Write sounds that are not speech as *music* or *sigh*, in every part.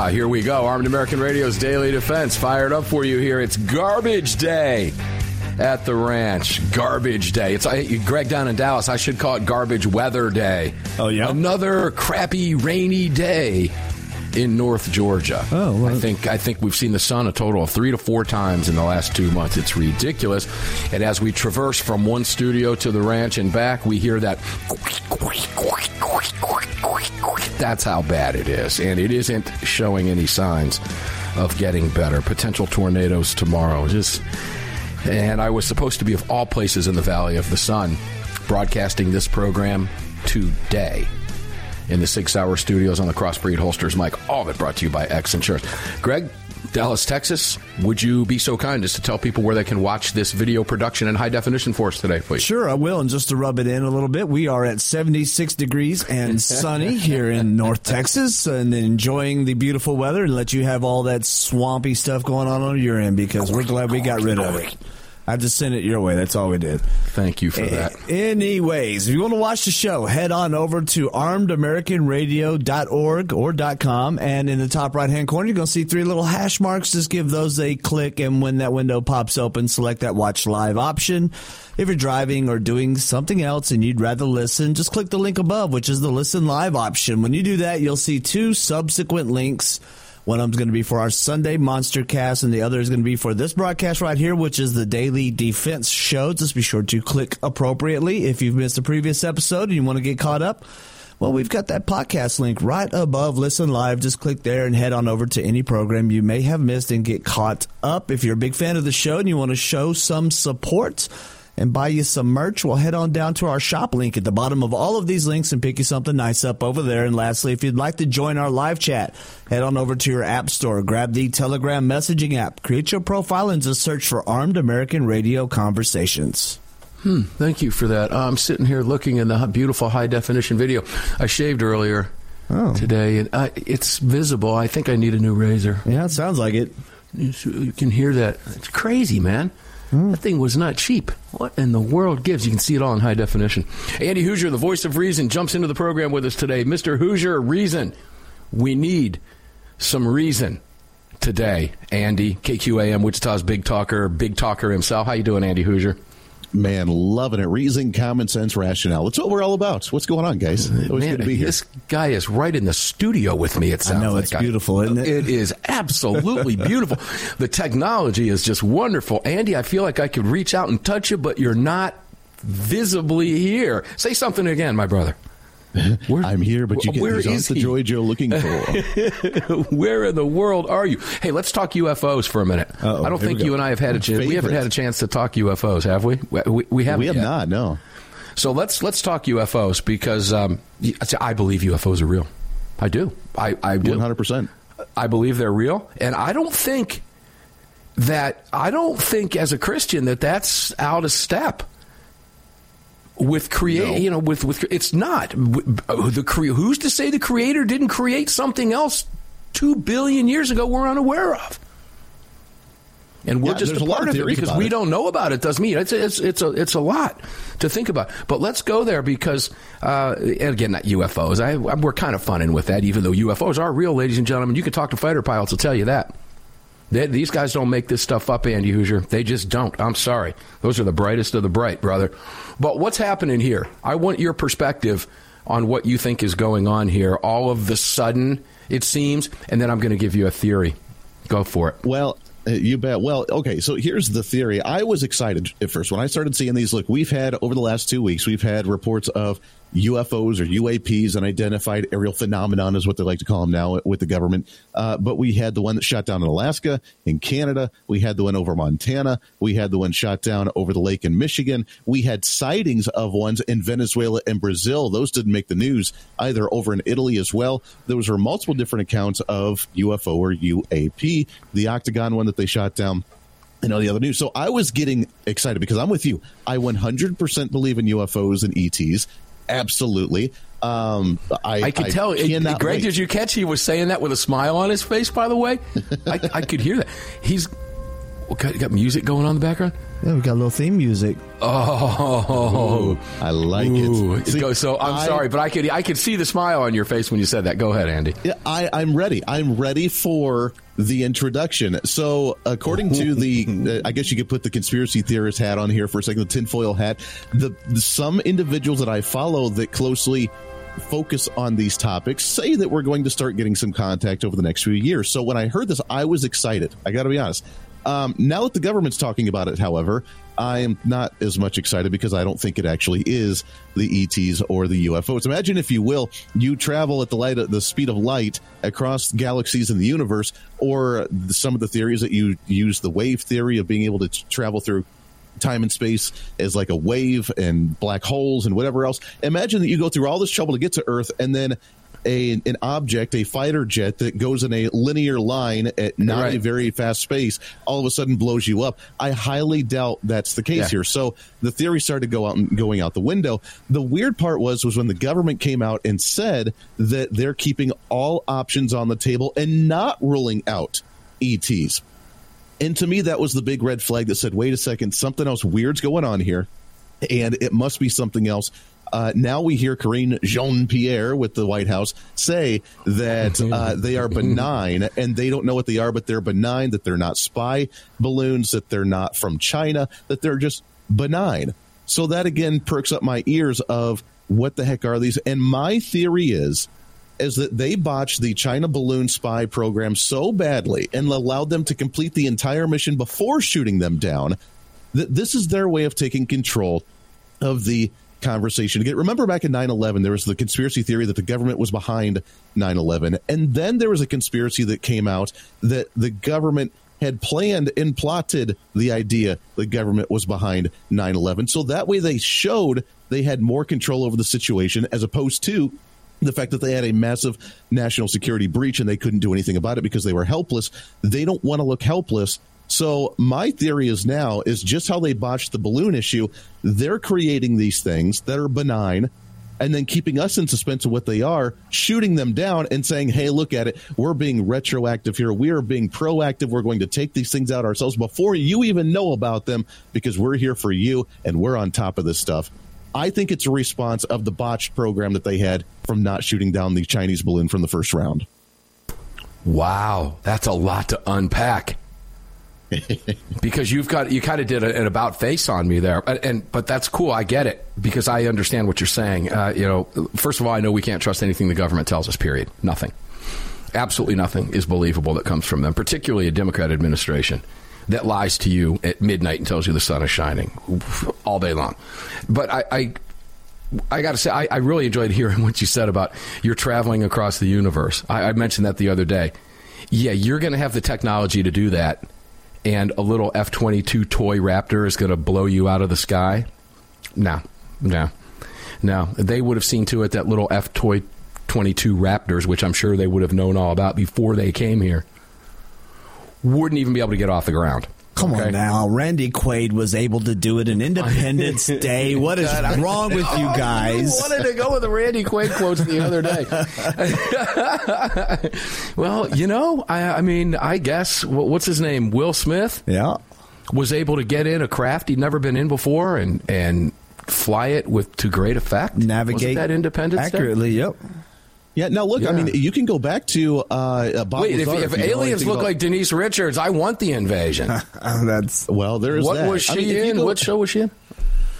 Ah, here we go. Armed American Radio's Daily Defense fired up for you here. It's garbage day at the ranch. Garbage day. It's I, Greg down in Dallas. I should call it garbage weather day. Oh yeah. Another crappy rainy day in North Georgia. Oh, well. I think I think we've seen the sun a total of three to four times in the last two months. It's ridiculous. And as we traverse from one studio to the ranch and back, we hear that. That's how bad it is, and it isn't showing any signs of getting better. Potential tornadoes tomorrow. Just and I was supposed to be of all places in the Valley of the Sun, broadcasting this program today in the Sig Sauer Studios on the Crossbreed Holsters mic. All of it brought to you by X Insurance. Greg, Dallas, Texas, would you be so kind as to tell people where they can watch this video production in high definition for us today, please? Sure, I will. And just to rub it in a little bit, we are at 76 degrees and *laughs* sunny here in North Texas and enjoying the beautiful weather and let you have all that swampy stuff going on on your end because we're glad we got rid of it. I just sent it your way. That's all we did. Thank you for that. Anyways, if you want to watch the show, head on over to armedamericanradio.org or .com, and in the top right hand corner, you're going to see three little hash marks. Just give those a click, and when that window pops open, select that watch live option. If you're driving or doing something else and you'd rather listen, just click the link above, which is the listen live option. When you do that, you'll see two subsequent links. One of them's going to be for our Sunday Monster Cast, and the other is going to be for this broadcast right here, which is the Daily Defense Show. Just be sure to click appropriately if you've missed a previous episode and you want to get caught up. Well, we've got that podcast link right above Listen Live. Just click there and head on over to any program you may have missed and get caught up. If you're a big fan of the show and you want to show some support, and buy you some merch, well, head on down to our shop link at the bottom of all of these links and pick you something nice up over there. And lastly, if you'd like to join our live chat, head on over to your app store, grab the Telegram messaging app, create your profile, and just search for Armed American Radio Conversations. Hmm, thank you for that. I'm sitting here looking in the beautiful high definition video. I shaved earlier Oh. today, and I, it's visible. I think I need a new razor. Yeah, it sounds like it. You you can hear that. It's crazy, man. Hmm. That thing was not cheap. What in the world gives? You can see it all in high definition. Andy Hooser, the voice of reason, jumps into the program with us today. Mr. Hooser, reason. We need some reason today. Andy, KQAM, Wichita's big talker, big talker himself. How you doing, Andy Hooser? Man, loving it. Reason, common sense, rationale. That's what we're all about. What's going on, guys? Uh, Always Man, good to be here. This guy is right in the studio with me. It sounds know, like it's beautiful, isn't it? It is absolutely *laughs* beautiful. The technology is just wonderful. Andy, I feel like I could reach out and touch you, but you're not visibly here. Say something again, my brother. *laughs* Where- I'm here, but you get where is the he? joy Joe looking for. *laughs* Where in the world are you? Hey, let's talk UFOs for a minute. Uh-oh, I don't think you and I have had a chance. We haven't had a chance to talk UFOs, have we? We, we, we haven't. we have yet. not, no. So let's let's talk UFOs because um, I believe UFOs are real. I do. I, I do. 100%. I believe they're real, and I don't think that I don't think as a Christian that that's out of step with create. No. You know, with with it's not the cre- who's to say the creator didn't create something else two billion years ago we're unaware of. And we're Yeah, just a a part of of it because we it. don't know about it. Doesn't mean it's it's it's a it's a lot to think about. But let's go there because uh, again, not UFOs. I, I we're kind of funning with that, even though UFOs are real, ladies and gentlemen. You can talk to fighter pilots; will tell you that. They, these guys don't make this stuff up, Andy Hooser. They just don't. I'm sorry. Those are the brightest of the bright, brother. But what's happening here? I want your perspective on what you think is going on here. All of the sudden, it seems, and then I'm going to give you a theory. Go for it. Well, uh, you bet. Well, okay, so here's the theory. I was excited at first when I started seeing these. Look, we've had over the last two weeks, we've had reports of UFOs or UAPs, unidentified aerial phenomenon is what they like to call them now with the government. Uh, but we had the one that shot down in Alaska, in Canada. We had the one over Montana. We had the one shot down over the lake in Michigan. We had sightings of ones in Venezuela and Brazil. Those didn't make the news either over in Italy as well. Those were multiple different accounts of UFO or UAP. The Octagon one that they shot down and all the other news. So I was getting excited because I'm with you. I 100% believe in UFOs and ETs absolutely. Um, I, I could I tell. cannot Greg, wait. did you catch? He was saying that with a smile on his face. By the way, I, I could hear that. He's what, got, got music going on in the background. Yeah, we got a little theme music. Oh, I like Ooh. it. See, so I'm I- sorry, but I could I could see the smile on your face when you said that. Go ahead, Andy. Yeah, I, I'm ready. I'm ready for the introduction. So, according to the, *laughs* uh, I guess you could put the conspiracy theorist hat on here for a second, the tinfoil hat. The, the some individuals that I follow that closely focus on these topics say that we're going to start getting some contact over the next few years. So, when I heard this, I was excited. I got to be honest. Um, now that the government's talking about it, however, I am not as much excited because I don't think it actually is the ETs or the UFOs. Imagine, if you will, you travel at the light, the speed of light across galaxies in the universe, or some of the theories that you use the wave theory of being able to t- travel through time and space as like a wave and black holes and whatever else. Imagine that you go through all this trouble to get to Earth and then a, an object, a fighter jet that goes in a linear line at not a very fast space, all of a sudden blows you up. I highly doubt that's the case Yeah. here. So the theory started to go out and going out the window. The weird part was was when the government came out and said that they're keeping all options on the table and not ruling out ETs. And to me, that was the big red flag that said, wait a second, something else weird's going on here, and it must be something else. Uh, now we hear Karine Jean Pierre with the White House say that *laughs* uh, they are benign and they don't know what they are, but they're benign, that they're not spy balloons, that they're not from China, that they're just benign. So that again perks up my ears of what the heck are these? And my theory is is that they botched the China balloon spy program so badly and allowed them to complete the entire mission before shooting them down that this is their way of taking control of the conversation. Again, remember back in 9 11, there was the conspiracy theory that the government was behind 9 11. And then there was a conspiracy that came out that the government had planned and plotted the idea the government was behind 9 11. So that way they showed they had more control over the situation as opposed to the fact that they had a massive national security breach and they couldn't do anything about it because they were helpless. They don't want to look helpless. So my theory is now is just how they botched the balloon issue. They're creating these things that are benign and then keeping us in suspense of what they are, shooting them down and saying, Hey, look at it. We're being retroactive here. We are being proactive. We're going to take these things out ourselves before you even know about them because we're here for you and we're on top of this stuff. I think it's a response of the botched program that they had from not shooting down the Chinese balloon from the first round. Wow, that's a lot to unpack. *laughs* because you've got you kind of did an about face on me there, and, and but that's cool. I get it because I understand what you're saying. Uh, you know, first of all, I know we can't trust anything the government tells us. Period. Nothing. Absolutely nothing is believable that comes from them, particularly a Democrat administration that lies to you at midnight and tells you the sun is shining all day long. But I, I I got to say, I, I really enjoyed hearing *laughs* what you said about you're traveling across the universe. I, I mentioned that the other day. Yeah, you're going to have the technology to do that, and a little F 22 toy Raptor is going to blow you out of the sky? No, no, no. They would have seen to it that little F toy 22 Raptors, which I'm sure they would have known all about before they came here, wouldn't even be able to get off the ground. Come Okay? on now, Randy Quaid was able to do it in Independence *laughs* Day. What is wrong with you *laughs* guys? I wanted to go with the Randy Quaid quotes the other day. *laughs* well, you know, I, I mean, I guess wh- what's his name? Will Smith Yeah. was able to get in a craft he'd never been in before and and fly it with to great effect. Navigate Wasn't that Independence Day? accurately. Yep. Yeah, now look, I mean, you can go back to uh, Bob Wait, if, Lazar if you know aliens look about- like Denise Richards, I want the invasion. *laughs* That's Well, there is what that. was she I mean, in? go- what show was she in?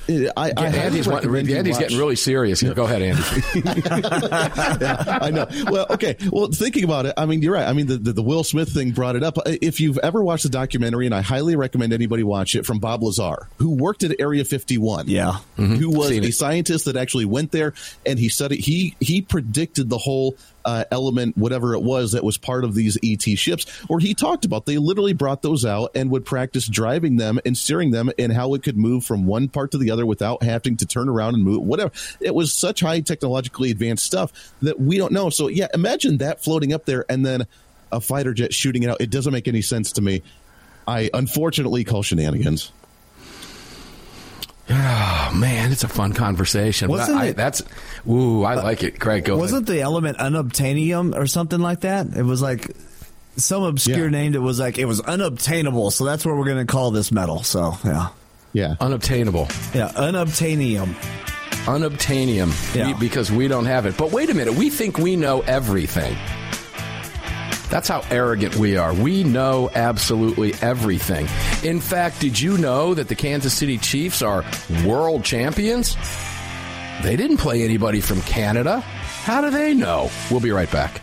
I, I Yeah, Andy's, highly Andy's watch- getting really serious here. Go ahead, Andy. *laughs* yeah, I know. Well, okay. Well, thinking about it, I mean, you're right. I mean, the, the, the Will Smith thing brought it up. Uh, if you've ever watched the documentary, and I highly recommend anybody watch it, from Bob Lazar, who worked at Area 51. Yeah. Who mm-hmm. was Seen a it. scientist that actually went there and he studied, he, he predicted the whole uh, element, whatever it was that was part of these ET ships, or he talked about they literally brought those out and would practice driving them and steering them and how it could move from one part to the other without having to turn around and move, whatever. It was such high technologically advanced stuff that we don't know. So, yeah, imagine that floating up there and then a fighter jet shooting it out. It doesn't make any sense to me. I unfortunately call shenanigans. Oh man, it's a fun conversation. But Wasn't I, it- that's ooh, I like it. Craig, go Wasn't the element unobtainium or something like that? It was like some obscure Yeah. name that was like it was unobtainable. So that's what we're going to call this metal. So yeah, Yeah. ahead. unobtainable, yeah, unobtainium. unobtainium, Yeah. we- because we don't have it. But wait a minute, we think we know everything. That's how arrogant we are. We know absolutely everything. In fact, did you know that the Kansas City Chiefs are world champions? They didn't play anybody from Canada. How do they know? We'll be right back.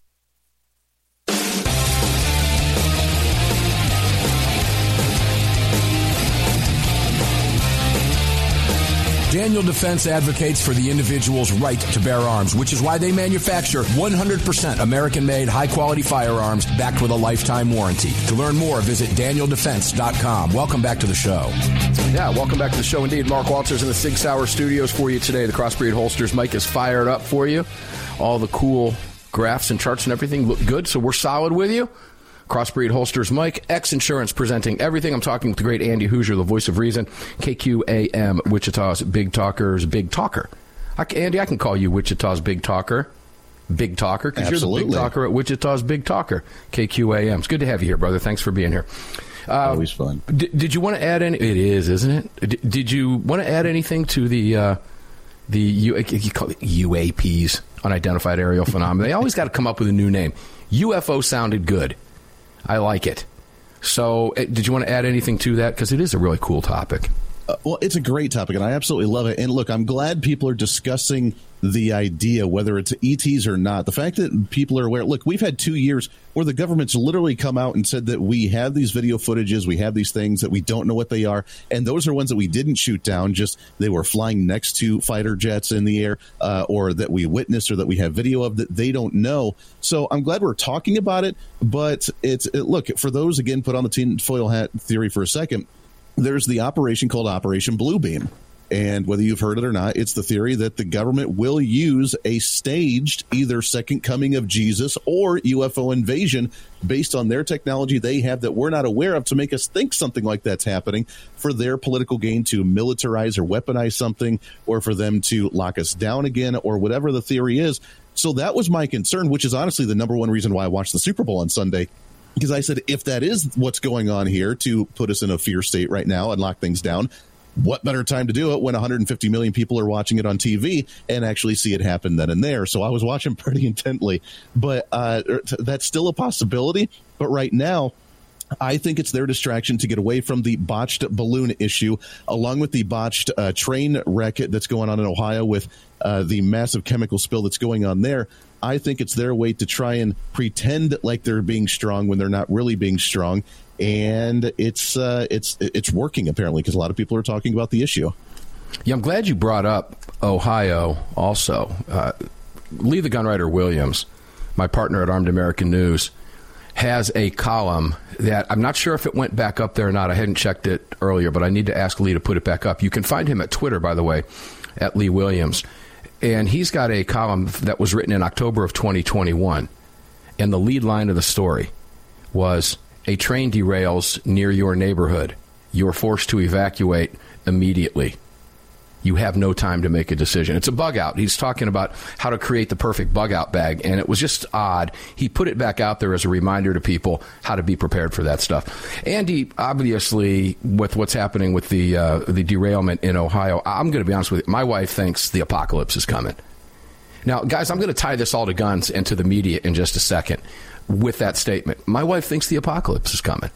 Daniel Defense advocates for the individual's right to bear arms, which is why they manufacture 100% American made, high quality firearms backed with a lifetime warranty. To learn more, visit danieldefense.com. Welcome back to the show. Yeah, welcome back to the show indeed. Mark Walters in the Sig Sauer studios for you today. The Crossbreed Holsters mic is fired up for you. All the cool graphs and charts and everything look good, so we're solid with you. Crossbreed Holsters mic, X Insurance presenting everything. I'm talking with the great Andy Hooser, the voice of reason, KQAM, Wichita's Big Talker's Big Talker. I, Andy, I can call you Wichita's Big Talker. Big Talker, because you're the big talker at Wichita's Big Talker, KQAM. It's good to have you here, brother. Thanks for being here. Uh, Always fun. D- did you want to add any? It is, isn't it? D- did you want to add anything to the uh, the U- you call it UAPs, unidentified aerial phenomena? they always got to come up with a new name. UFO sounded good. I like it. So, eh, did you want to add anything to that? Because it is a really cool topic. Uh, well, it's a great topic, and I absolutely love it. And look, I'm glad people are discussing the idea, whether it's ETs or not. The fact that people are aware. Look, we've had two years where the government's literally come out and said that we have these video footages, we have these things that we don't know what they are, and those are ones that we didn't shoot down. Just they were flying next to fighter jets in the air, uh, or that we witnessed, or that we have video of that they don't know. So I'm glad we're talking about it. But it's it, look for those again. Put on the tinfoil hat theory for a second there's the operation called Operation Bluebeam. And whether you've heard it or not, it's the theory that the government will use a staged either second coming of Jesus or UFO invasion based on their technology they have that we're not aware of to make us think something like that's happening for their political gain to militarize or weaponize something or for them to lock us down again or whatever the theory is. So that was my concern, which is honestly the number one reason why I watched the Super Bowl on Sunday because I said, if that is what's going on here to put us in a fear state right now and lock things down, what better time to do it when 150 million people are watching it on TV and actually see it happen then and there? So I was watching *laughs* pretty intently, but uh, er, that's still a possibility. But right now, I think it's their distraction to get away from the botched balloon issue, along with the botched uh, train wreck that's going on in Ohio with uh, the massive chemical spill that's going on there. I think it's their way to try and pretend like they're being strong when they're not really being strong, and it's uh, it's it's working apparently because a lot of people are talking about the issue. Yeah, I'm glad you brought up Ohio. Also, uh, Lee the Gunwriter Williams, my partner at Armed American News, has a column that I'm not sure if it went back up there or not. I hadn't checked it earlier, but I need to ask Lee to put it back up. You can find him at Twitter, by the way, at Lee Williams and he's got a column that was written in October of 2021. And the lead line of the story was a train derails near your neighborhood. You're forced to evacuate immediately you have no time to make a decision. It's a bug out. He's talking about how to create the perfect bug out bag, and it was just odd. He put it back out there as a reminder to people how to be prepared for that stuff. Andy, obviously, with what's happening with the uh, the derailment in Ohio, I'm going to be honest with you. My wife thinks the apocalypse is coming. Now, guys, I'm going to tie this all to guns and to the media in just a second with that statement. My wife thinks the apocalypse is coming.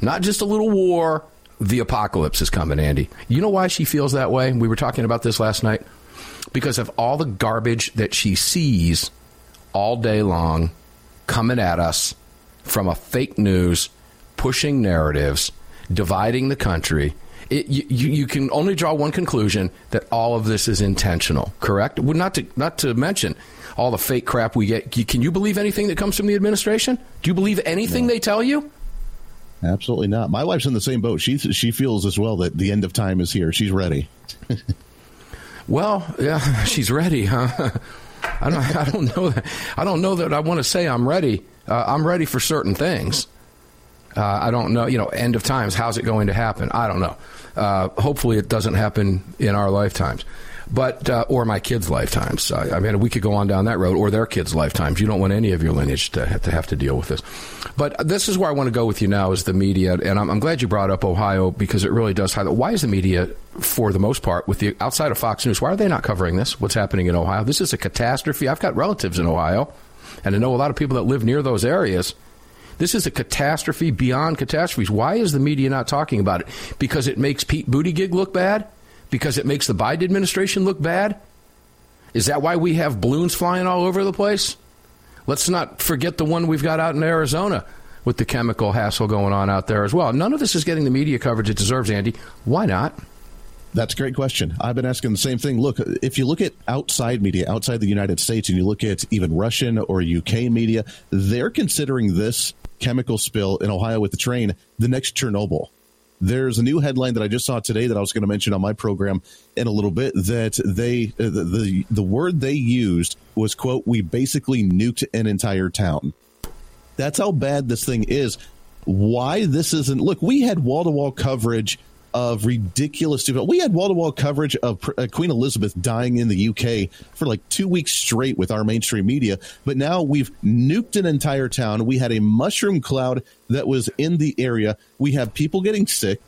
Not just a little war, the apocalypse is coming, Andy. You know why she feels that way? We were talking about this last night. Because of all the garbage that she sees all day long coming at us from a fake news, pushing narratives, dividing the country. It, you, you, can only draw one conclusion that all of this is intentional, correct? Well, not to not to mention all the fake crap we get. Can you believe anything that comes from the administration? Do you believe anything no. they tell you? Absolutely not. My wife's in the same boat. She she feels as well that the end of time is here. She's ready. *laughs* well, yeah, *laughs* she's ready, huh? *laughs* I don't I don't know that I don't know that I want to say I'm ready. Uh, I'm ready for certain things. Uh, I don't know, you know, end of times. How's it going to happen? I don't know. Uh, hopefully, it doesn't happen in our lifetimes. But uh, or my kids' lifetimes. I, I, mean, we could go on down that road, or their kids' lifetimes. You don't want any of your lineage to have to, have to deal with this. But this is where I want to go with you now is the media, and I'm, I'm glad you brought up Ohio because it really does highlight why is the media, for the most part, with the outside of Fox News, why are they not covering this? What's happening in Ohio? This is a catastrophe. I've got relatives in Ohio, and I know a lot of people that live near those areas. This is a catastrophe beyond catastrophes. Why is the media not talking about it? Because it makes Pete Buttigieg look bad? Because it makes the Biden administration look bad? Is that why we have balloons flying all over the place? Let's not forget the one we've got out in Arizona with the chemical hassle going on out there as well. None of this is getting the media coverage it deserves, Andy. Why not? That's a great question. I've been asking the same thing. Look, if you look at outside media, outside the United States, and you look at even Russian or UK media, they're considering this chemical spill in Ohio with the train the next Chernobyl. There's a new headline that I just saw today that I was going to mention on my program in a little bit that they uh, the, the the word they used was quote we basically nuked an entire town. That's how bad this thing is. Why this isn't look, we had wall to wall coverage of ridiculous stupid. We had wall to wall coverage of uh, Queen Elizabeth dying in the UK for like two weeks straight with our mainstream media, but now we've nuked an entire town. We had a mushroom cloud that was in the area. We have people getting sick.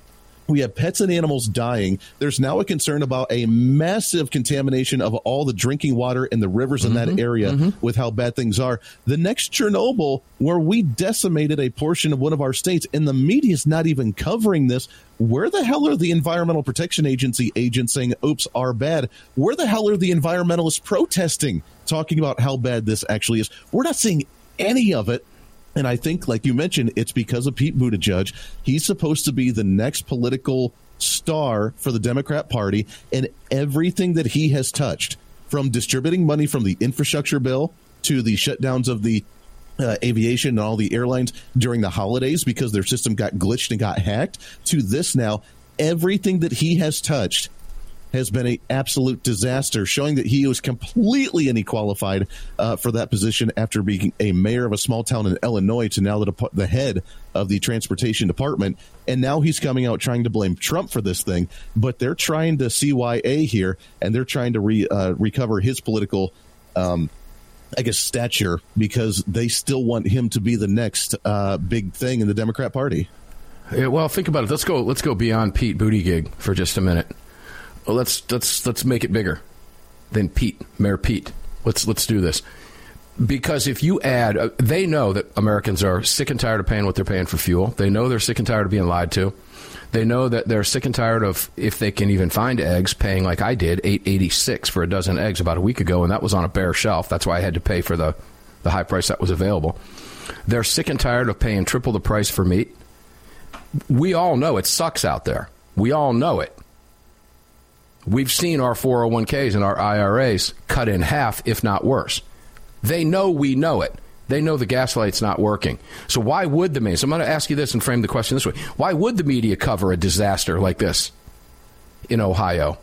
We have pets and animals dying. There's now a concern about a massive contamination of all the drinking water in the rivers in mm-hmm, that area mm-hmm. with how bad things are. The next Chernobyl, where we decimated a portion of one of our states, and the media is not even covering this. Where the hell are the Environmental Protection Agency agents saying, oops, are bad? Where the hell are the environmentalists protesting, talking about how bad this actually is? We're not seeing any of it. And I think, like you mentioned, it's because of Pete Buttigieg. He's supposed to be the next political star for the Democrat Party, and everything that he has touched, from distributing money from the infrastructure bill to the shutdowns of the uh, aviation and all the airlines during the holidays because their system got glitched and got hacked, to this now, everything that he has touched has been an absolute disaster, showing that he was completely unqualified uh, for that position after being a mayor of a small town in Illinois to now the, the head of the transportation department. And now he's coming out trying to blame Trump for this thing, but they're trying to CYA here and they're trying to re, uh, recover his political. Um, I guess stature because they still want him to be the next uh, big thing in the Democrat Party. Yeah, well, think about it. Let's go. Let's go beyond Pete Buttigieg for just a minute. Well, let's let's let's make it bigger than Pete, Mayor Pete. Let's let's do this because if you add, uh, they know that Americans are sick and tired of paying what they're paying for fuel. They know they're sick and tired of being lied to. They know that they're sick and tired of, if they can even find eggs, paying like I did, eight eighty six for a dozen eggs about a week ago, and that was on a bare shelf. That's why I had to pay for the the high price that was available. They're sick and tired of paying triple the price for meat. We all know it sucks out there. We all know it. We've seen our 401ks and our IRAs cut in half, if not worse. They know we know it. They know the gaslight's not working. So why would the media? So I'm going to ask you this and frame the question this way: Why would the media cover a disaster like this in Ohio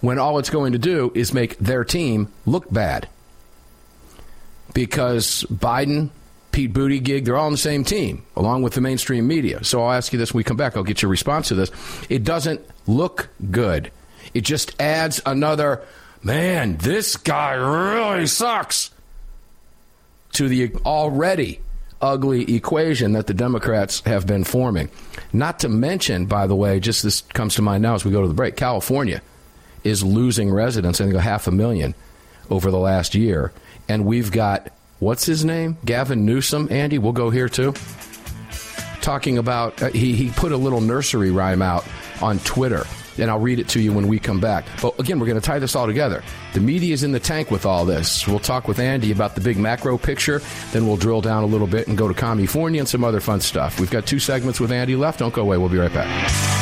when all it's going to do is make their team look bad? Because Biden, Pete Buttigieg, they're all on the same team, along with the mainstream media. So I'll ask you this when we come back. I'll get your response to this. It doesn't look good. It just adds another, man, this guy really sucks to the already ugly equation that the Democrats have been forming. Not to mention, by the way, just this comes to mind now as we go to the break, California is losing residents, I think a half a million over the last year. And we've got, what's his name? Gavin Newsom, Andy, we'll go here too. Talking about, uh, he, he put a little nursery rhyme out on Twitter and I'll read it to you when we come back. But again, we're going to tie this all together. The media is in the tank with all this. We'll talk with Andy about the big macro picture, then we'll drill down a little bit and go to California and some other fun stuff. We've got two segments with Andy left. Don't go away. We'll be right back.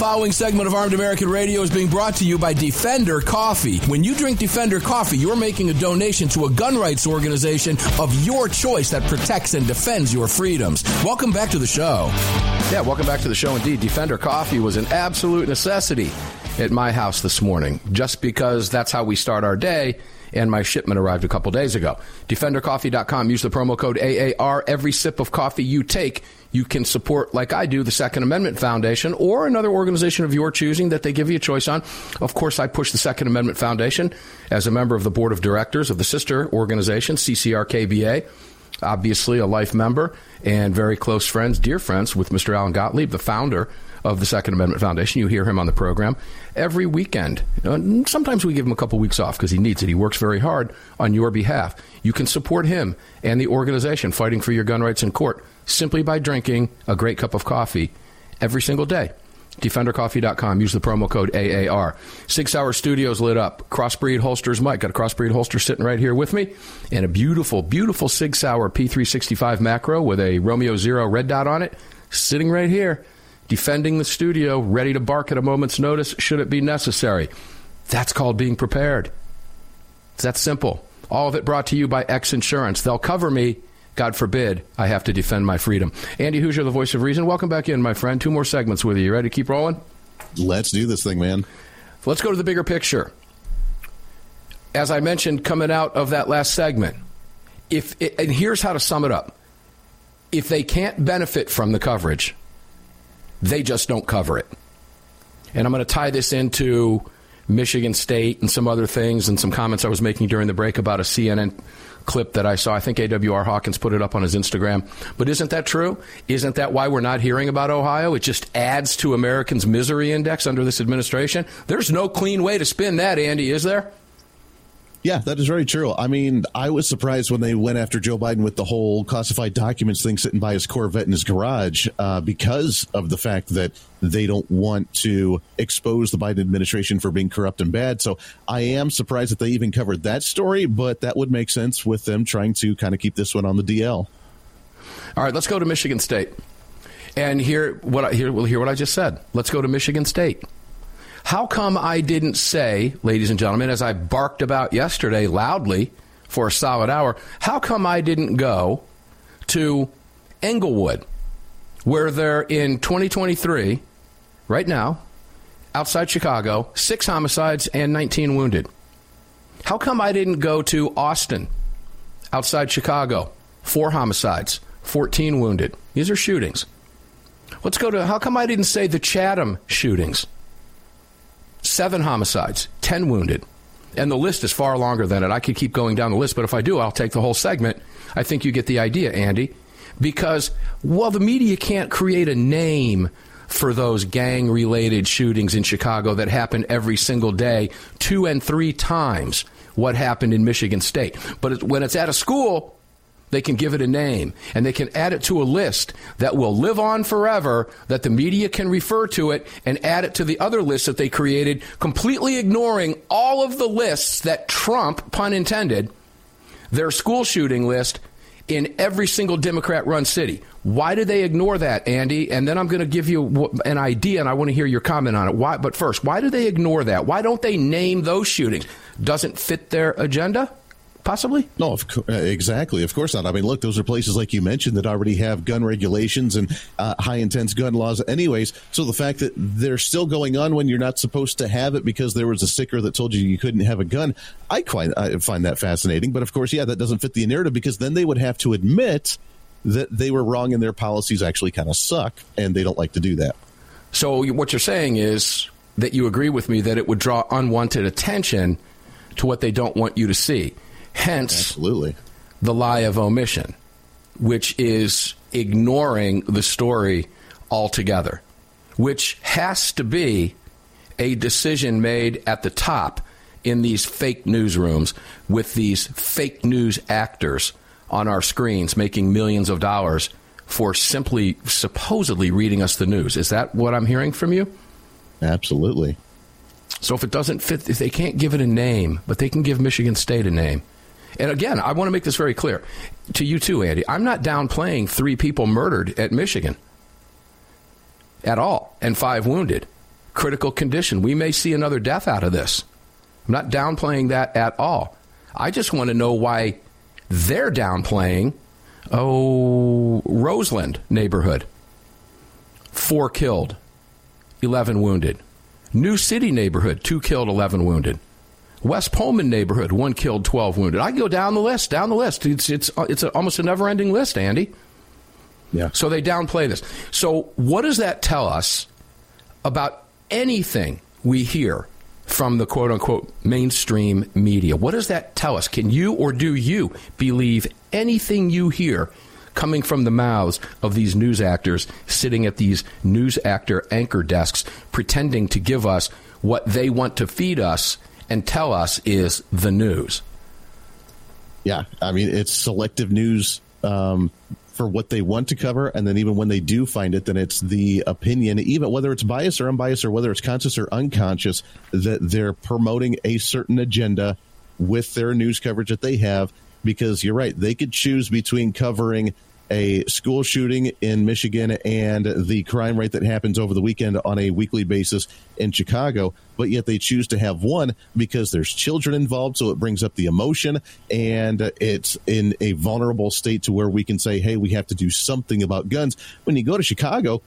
following segment of Armed American Radio is being brought to you by Defender Coffee. When you drink Defender Coffee, you're making a donation to a gun rights organization of your choice that protects and defends your freedoms. Welcome back to the show. Yeah, welcome back to the show indeed. Defender Coffee was an absolute necessity at my house this morning, just because that's how we start our day and my shipment arrived a couple days ago. DefenderCoffee.com. Use the promo code AAR. Every sip of coffee you take, you can support, like I do, the Second Amendment Foundation or another organization of your choosing that they give you a choice on. Of course, I push the Second Amendment Foundation as a member of the board of directors of the sister organization, CCRKBA. obviously a life member and very close friends, dear friends, with Mr. Alan Gottlieb, the founder of the Second Amendment Foundation. You hear him on the program every weekend. Uh, sometimes we give him a couple weeks off because he needs it. He works very hard on your behalf. You can support him and the organization fighting for your gun rights in court simply by drinking a great cup of coffee every single day. DefenderCoffee.com. Use the promo code AAR. Sig Sauer Studios lit up. Crossbreed holsters. Mike got a crossbreed holster sitting right here with me, and a beautiful, beautiful Sig Sauer P365 macro with a Romeo Zero red dot on it, sitting right here, defending the studio, ready to bark at a moment's notice should it be necessary. That's called being prepared. It's that simple. All of it brought to you by X Insurance. They'll cover me God forbid I have to defend my freedom. Andy Hooser, the voice of reason. Welcome back in, my friend. Two more segments with you. You ready to keep rolling? Let's do this thing, man. Let's go to the bigger picture. As I mentioned coming out of that last segment, if it, and here's how to sum it up. If they can't benefit from the coverage, they just don't cover it. And I'm going to tie this into Michigan State and some other things and some comments I was making during the break about a CNN clip that I saw. I think AWR Hawkins put it up on his Instagram. But isn't that true? Isn't that why we're not hearing about Ohio? It just adds to Americans' misery index under this administration. There's no clean way to spin that, Andy, is there? Yeah, that is very true. I mean, I was surprised when they went after Joe Biden with the whole classified documents thing sitting by his Corvette in his garage uh, because of the fact that they don't want to expose the Biden administration for being corrupt and bad. So I am surprised that they even covered that story, but that would make sense with them trying to kind of keep this one on the DL. All right, let's go to Michigan State and hear what I, hear, we'll hear what I just said. Let's go to Michigan State. How come I didn't say, ladies and gentlemen, as I barked about yesterday loudly for a solid hour, how come I didn't go to Englewood, where they're in 2023, right now, outside Chicago, six homicides and 19 wounded? How come I didn't go to Austin, outside Chicago, four homicides, 14 wounded? These are shootings. Let's go to, how come I didn't say the Chatham shootings? Seven homicides, 10 wounded. And the list is far longer than it. I could keep going down the list, but if I do, I'll take the whole segment. I think you get the idea, Andy. Because, well, the media can't create a name for those gang related shootings in Chicago that happen every single day, two and three times what happened in Michigan State. But when it's at a school, they can give it a name and they can add it to a list that will live on forever, that the media can refer to it and add it to the other list that they created, completely ignoring all of the lists that Trump, pun intended, their school shooting list in every single Democrat run city. Why do they ignore that, Andy? And then I'm going to give you an idea and I want to hear your comment on it. Why, but first, why do they ignore that? Why don't they name those shootings? Doesn't fit their agenda? Possibly? No, of co- uh, exactly. Of course not. I mean, look, those are places like you mentioned that already have gun regulations and uh, high intense gun laws, anyways. So the fact that they're still going on when you're not supposed to have it because there was a sticker that told you you couldn't have a gun, I quite I find that fascinating. But of course, yeah, that doesn't fit the narrative because then they would have to admit that they were wrong and their policies actually kind of suck, and they don't like to do that. So what you're saying is that you agree with me that it would draw unwanted attention to what they don't want you to see. Hence, absolutely, the lie of omission, which is ignoring the story altogether, which has to be a decision made at the top in these fake newsrooms with these fake news actors on our screens making millions of dollars for simply supposedly reading us the news. Is that what I'm hearing from you? Absolutely. So if it doesn't fit, if they can't give it a name, but they can give Michigan State a name, and again, I want to make this very clear to you too, Andy. I'm not downplaying three people murdered at Michigan at all and five wounded. Critical condition. We may see another death out of this. I'm not downplaying that at all. I just want to know why they're downplaying, oh, Roseland neighborhood. Four killed, 11 wounded. New City neighborhood, two killed, 11 wounded. West Pullman neighborhood, one killed, 12 wounded. I go down the list, down the list. It's, it's, uh, it's a, almost a never ending list, Andy. Yeah. So they downplay this. So, what does that tell us about anything we hear from the quote unquote mainstream media. What does that tell us? Can you or do you believe anything you hear coming from the mouths of these news actors sitting at these news actor anchor desks pretending to give us what they want to feed us and tell us is the news? Yeah, I mean, it's selective news um, for what they want to cover, and then even when they do find it, then it's the opinion, even whether it's biased or unbiased, or whether it's conscious or unconscious, that they're promoting a certain agenda with their news coverage that they have. Because you're right, they could choose between covering a school shooting in Michigan and the crime rate that happens over the weekend on a weekly basis in Chicago, but yet they choose to have one because there's children involved, so it brings up the emotion and it's in a vulnerable state to where we can say, hey, we have to do something about guns. When you go to Chicago,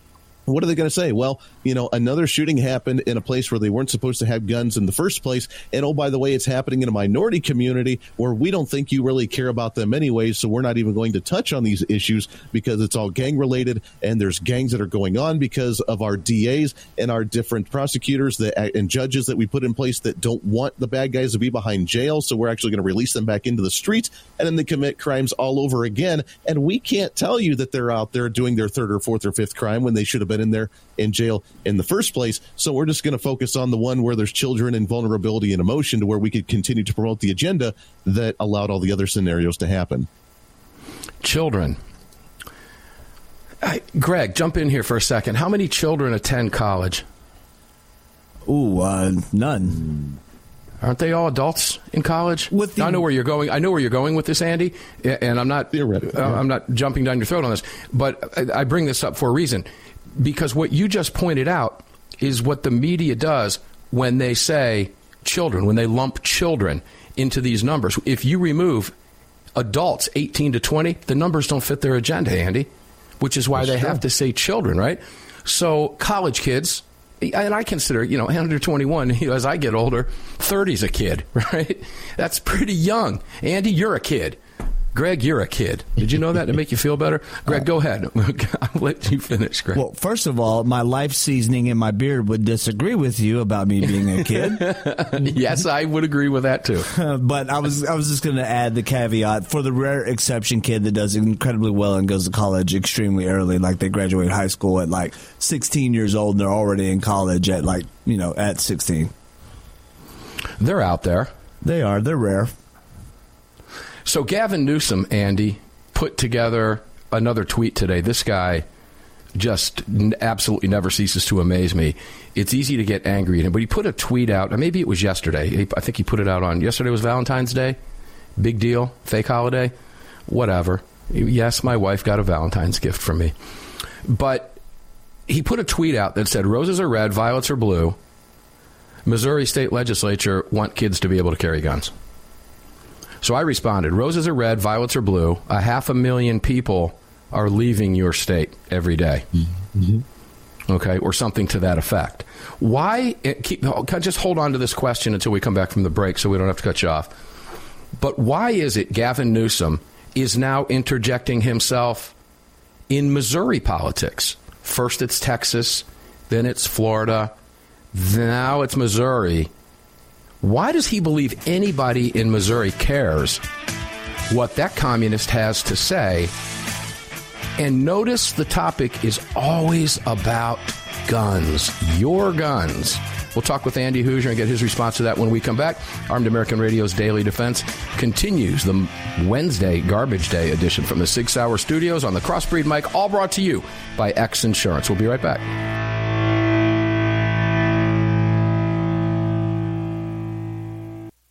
what are they going to say? Well, you know, another shooting happened in a place where they weren't supposed to have guns in the first place. And oh, by the way, it's happening in a minority community where we don't think you really care about them anyway. So we're not even going to touch on these issues because it's all gang related. And there's gangs that are going on because of our DAs and our different prosecutors that, uh, and judges that we put in place that don't want the bad guys to be behind jail. So we're actually going to release them back into the streets and then they commit crimes all over again. And we can't tell you that they're out there doing their third or fourth or fifth crime when they should have been in there in jail in the first place. So we're just going to focus on the one where there's children and vulnerability and emotion to where we could continue to promote the agenda that allowed all the other scenarios to happen. Children. Greg, jump in here for a second. How many children attend college? Ooh, uh, none. Aren't they all adults in college? With the, I know where you're going. I know where you're going with this, Andy, and I'm not. Uh, I'm not jumping down your throat on this, but I bring this up for a reason because what you just pointed out is what the media does when they say children, when they lump children into these numbers. If you remove adults 18 to 20, the numbers don't fit their agenda, Andy, which is why That's they true. have to say children, right? So college kids, and I consider, you know, under 21, *laughs* you know, as I get older, 30's a kid, *laughs* right? That's pretty young. Andy, you're a kid. Greg, you're a kid. Did you know that to make you feel better? Greg, go ahead. *laughs* I'll let you finish, Greg. Well, first of all, my life seasoning in my beard would disagree with you about me being a kid. *laughs* yes, I would agree with that too. *laughs* but I was I was just going to add the caveat for the rare exception kid that does incredibly well and goes to college extremely early, like they graduate high school at like 16 years old and they're already in college at like, you know, at 16. They're out there. They are. They're rare. So Gavin Newsom, Andy, put together another tweet today. This guy just absolutely never ceases to amaze me. It's easy to get angry at him, but he put a tweet out. Maybe it was yesterday. I think he put it out on yesterday was Valentine's Day. Big deal, fake holiday, whatever. Yes, my wife got a Valentine's gift from me, but he put a tweet out that said roses are red, violets are blue. Missouri state legislature want kids to be able to carry guns. So I responded roses are red, violets are blue. A half a million people are leaving your state every day. Mm-hmm. Okay, or something to that effect. Why? Keep, just hold on to this question until we come back from the break so we don't have to cut you off. But why is it Gavin Newsom is now interjecting himself in Missouri politics? First it's Texas, then it's Florida, now it's Missouri. Why does he believe anybody in Missouri cares what that communist has to say? And notice the topic is always about guns, your guns. We'll talk with Andy Hooser and get his response to that when we come back. Armed American Radio's Daily Defense continues the Wednesday Garbage Day edition from the Sig Sauer Studios on the Crossbreed mic, all brought to you by X Insurance. We'll be right back.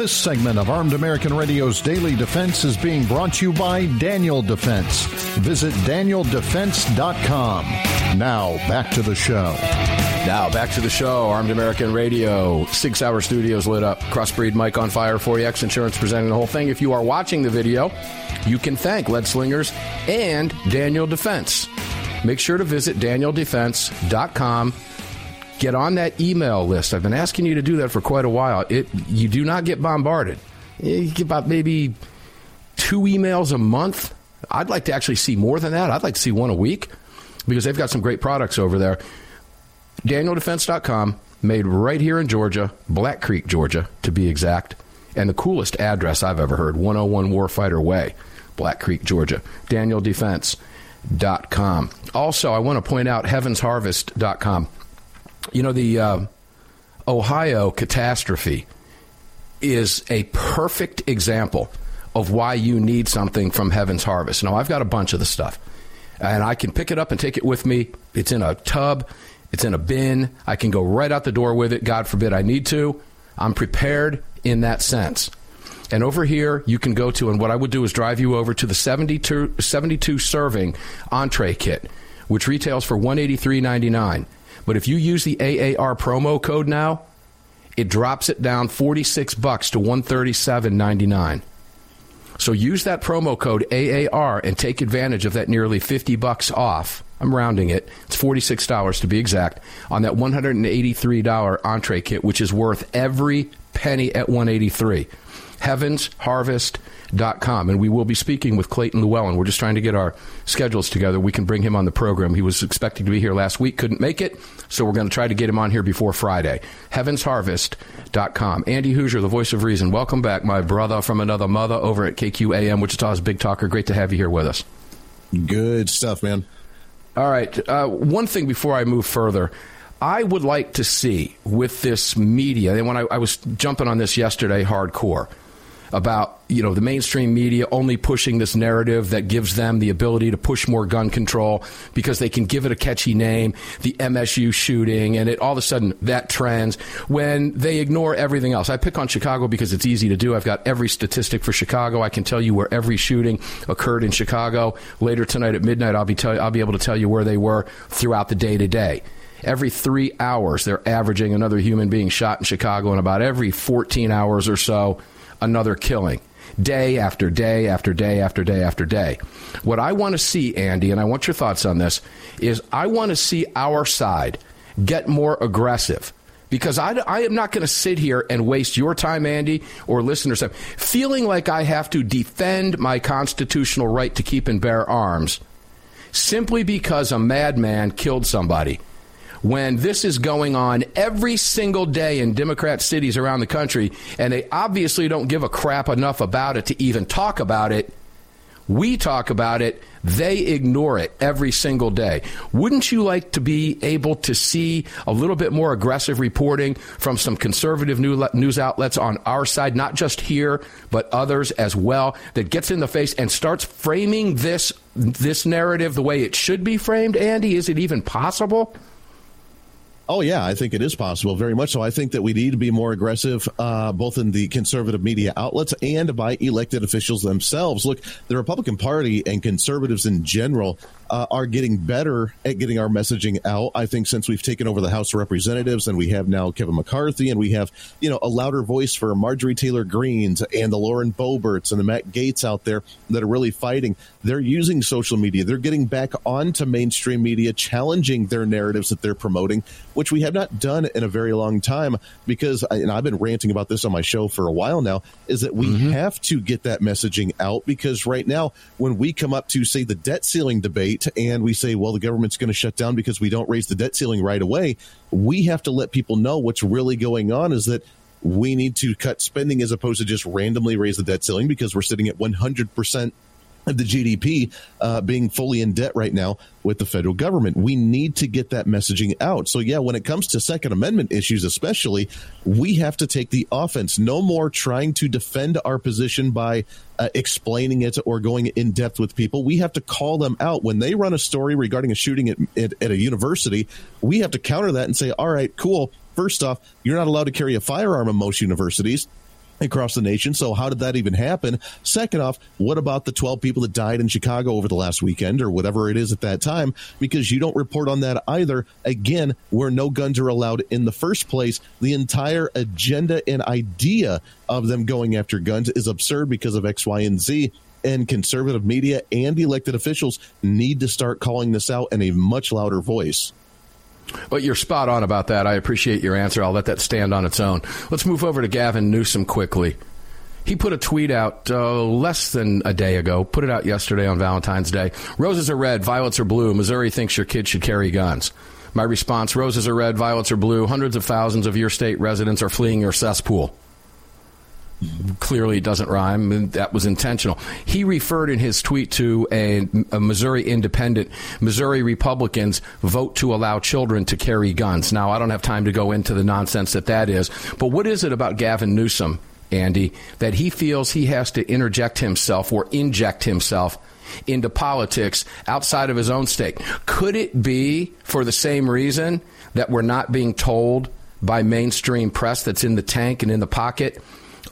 This segment of Armed American Radio's Daily Defense is being brought to you by Daniel Defense. Visit danieldefense.com. Now, back to the show. Now, back to the show. Armed American Radio. Sig Sauer Studios lit up. Crossbreed mic on fire. 40X Insurance presenting the whole thing. If you are watching the video, you can thank Lead Slingers and Daniel Defense. Make sure to visit danieldefense.com get on that email list. I've been asking you to do that for quite a while. It you do not get bombarded. You get about maybe two emails a month. I'd like to actually see more than that. I'd like to see one a week because they've got some great products over there. DanielDefense.com, made right here in Georgia, Black Creek, Georgia, to be exact, and the coolest address I've ever heard 101 Warfighter Way, Black Creek, Georgia. DanielDefense.com. Also, I want to point out HeavensHarvest.com. You know, the uh, Ohio catastrophe is a perfect example of why you need something from Heaven's Harvest. Now, I've got a bunch of the stuff, and I can pick it up and take it with me. It's in a tub, it's in a bin. I can go right out the door with it. God forbid I need to. I'm prepared in that sense. And over here, you can go to, and what I would do is drive you over to the 72, 72 serving entree kit, which retails for $183.99. But if you use the AAR promo code now, it drops it down 46 bucks to 137.99. So use that promo code AAR and take advantage of that nearly 50 bucks off. I'm rounding it. It's $46 to be exact on that $183 entree kit which is worth every penny at 183. heavensharvest.com and we will be speaking with Clayton Llewellyn. We're just trying to get our schedules together. We can bring him on the program. He was expecting to be here last week, couldn't make it, so we're going to try to get him on here before Friday. heavensharvest.com. Andy Hooser, the voice of reason. Welcome back, my brother from another mother over at KQAM Wichita's Big Talker. Great to have you here with us. Good stuff, man. All right. Uh, one thing before I move further, I would like to see with this media, and when I, I was jumping on this yesterday hardcore about you know the mainstream media only pushing this narrative that gives them the ability to push more gun control because they can give it a catchy name, the MSU shooting, and it all of a sudden that trends when they ignore everything else. I pick on Chicago because it's easy to do. I've got every statistic for Chicago. I can tell you where every shooting occurred in Chicago. Later tonight at midnight, I'll be tell- I'll be able to tell you where they were throughout the day to day. Every three hours, they're averaging another human being shot in Chicago, and about every 14 hours or so, another killing. Day after day after day after day after day. What I want to see, Andy, and I want your thoughts on this, is I want to see our side get more aggressive. Because I, I am not going to sit here and waste your time, Andy, or listeners' time, feeling like I have to defend my constitutional right to keep and bear arms simply because a madman killed somebody when this is going on every single day in Democrat cities around the country, and they obviously don't give a crap enough about it to even talk about it. We talk about it, they ignore it every single day. Wouldn't you like to be able to see a little bit more aggressive reporting from some conservative news outlets on our side, not just here, but others as well, that gets in the face and starts framing this this narrative the way it should be framed? Andy, is it even possible? Oh yeah, I think it is possible, very much so. I think that we need to be more aggressive, uh, both in the conservative media outlets and by elected officials themselves. Look, the Republican Party and conservatives in general uh, are getting better at getting our messaging out. I think since we've taken over the House of Representatives and we have now Kevin McCarthy and we have, you know, a louder voice for Marjorie Taylor Greenes and the Lauren Boberts and the Matt Gaetz out there that are really fighting. They're using social media. They're getting back onto mainstream media, challenging their narratives that they're promoting, which we have not done in a very long time because, and I've been ranting about this on my show for a while now, is that we mm-hmm. have to get that messaging out because right now, when we come up to, say, the debt ceiling debate, and we say, well, the government's going to shut down because we don't raise the debt ceiling right away, we have to let people know what's really going on is that we need to cut spending as opposed to just randomly raise the debt ceiling because we're sitting at 100% of the GDP uh, being fully in debt right now with the federal government. We need to get that messaging out. So, yeah, when it comes to Second Amendment issues, especially, we have to take the offense. No more trying to defend our position by uh, explaining it or going in depth with people. We have to call them out. When they run a story regarding a shooting at, at, at a university, we have to counter that and say, all right, cool. First off, you're not allowed to carry a firearm in most universities across the nation. So how did that even happen? Second off, what about the 12 people that died in Chicago over the last weekend or whatever it is at that time? Because you don't report on that either. Again, where no guns are allowed in the first place, the entire agenda and idea of them going after guns is absurd because of X, Y, and Z. And conservative media and elected officials need to start calling this out in a much louder voice. But you're spot on about that. I appreciate your answer. I'll let that stand on its own. Let's move over to Gavin Newsom quickly. He put a tweet out uh, less than a day ago, put it out yesterday on Valentine's Day. Roses are red, violets are blue. Missouri thinks your kids should carry guns. My response roses are red, violets are blue. Hundreds of thousands of your state residents are fleeing your cesspool clearly it doesn't rhyme. That was intentional. He referred in his tweet to a, a, Missouri independent. Missouri Republicans vote to allow children to carry guns. Now, I don't have time to go into the nonsense that that is, but what is it about Gavin Newsom, Andy, that he feels he has to interject himself or inject himself? Into politics outside of his own state. Could it be for the same reason that we're not being told by mainstream press that's in the tank and in the pocket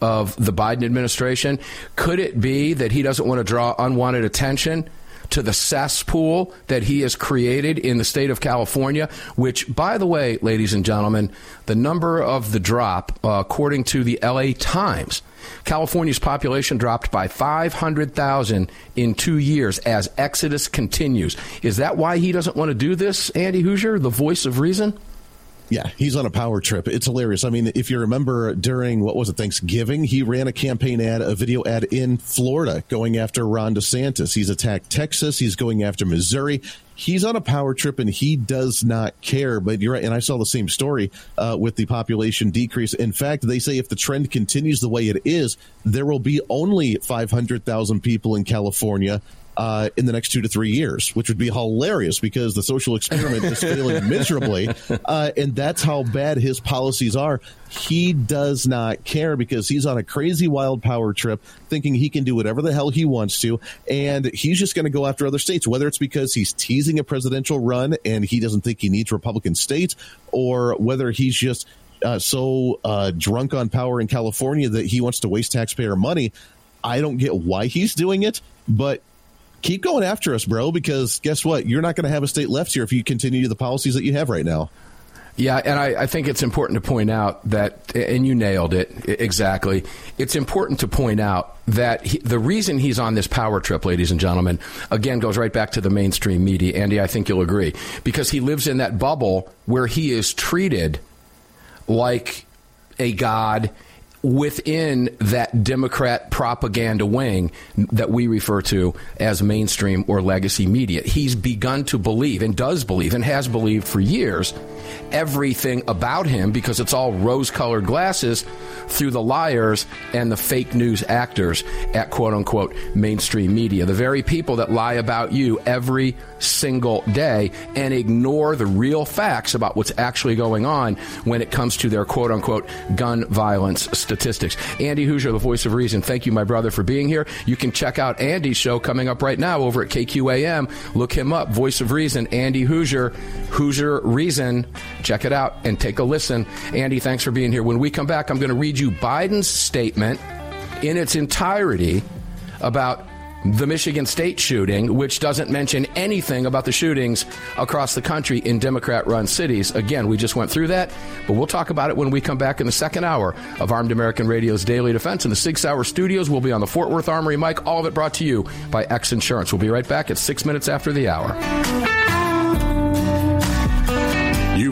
of the Biden administration? Could it be that he doesn't want to draw unwanted attention? to the cesspool that he has created in the state of California, which, by the way, ladies and gentlemen, the number of the drop, uh, according to the LA Times, California's population dropped by 500,000 in two years as Exodus continues. Is that why he doesn't want to do this, Andy Hooser, the voice of reason? Yeah, he's on a power trip. It's hilarious. I mean, if you remember during what was it, Thanksgiving, he ran a campaign ad, a video ad in Florida going after Ron DeSantis. He's attacked Texas. He's going after Missouri. He's on a power trip and he does not care. But you're right. And I saw the same story uh, with the population decrease. In fact, they say if the trend continues the way it is, there will be only 500,000 people in California uh, in the next two to three years, which would be hilarious because the social experiment is failing *laughs* miserably. Uh, and that's how bad his policies are. He does not care because he's on a crazy wild power trip thinking he can do whatever the hell he wants to. And he's just going to go after other states, whether it's because he's teasing a presidential run and he doesn't think he needs Republican states or whether he's just uh, so uh, drunk on power in California that he wants to waste taxpayer money. I don't get why he's doing it, but keep going after us, bro, because guess what? You're not going to have a state left here if you continue the policies that you have right now. Yeah, and I, I, think it's important to point out that, and you nailed it exactly. It's important to point out that he, the reason he's on this power trip, ladies and gentlemen, again goes right back to the mainstream media. Andy, I think you'll agree, because he lives in that bubble where he is treated like a god within that Democrat propaganda wing that we refer to as mainstream or legacy media. He's begun to believe and does believe and has believed for years everything about him because it's all rose colored glasses through the liars and the fake news actors at quote unquote mainstream media. The very people that lie about you every single day and ignore the real facts about what's actually going on when it comes to their quote unquote gun violence statistics. Andy Hooser, the voice of reason, thank you, my brother, for being here. You can check out Andy's show coming up right now over at KQAM. Look him up, Voice of Reason, Andy Hooser, Hooser Reason. Check it out and take a listen. Andy, thanks for being here. When we come back, I'm going to read you Biden's statement in its entirety about the Michigan State shooting, which doesn't mention anything about the shootings across the country in Democrat run cities. Again, we just went through that, but we'll talk about it when we come back in the second hour of Armed American Radio's Daily Defense. In the Sig Sauer studios, we'll be on the Fort Worth Armory mic, all of it brought to you by X Insurance. We'll be right back at six minutes after the hour.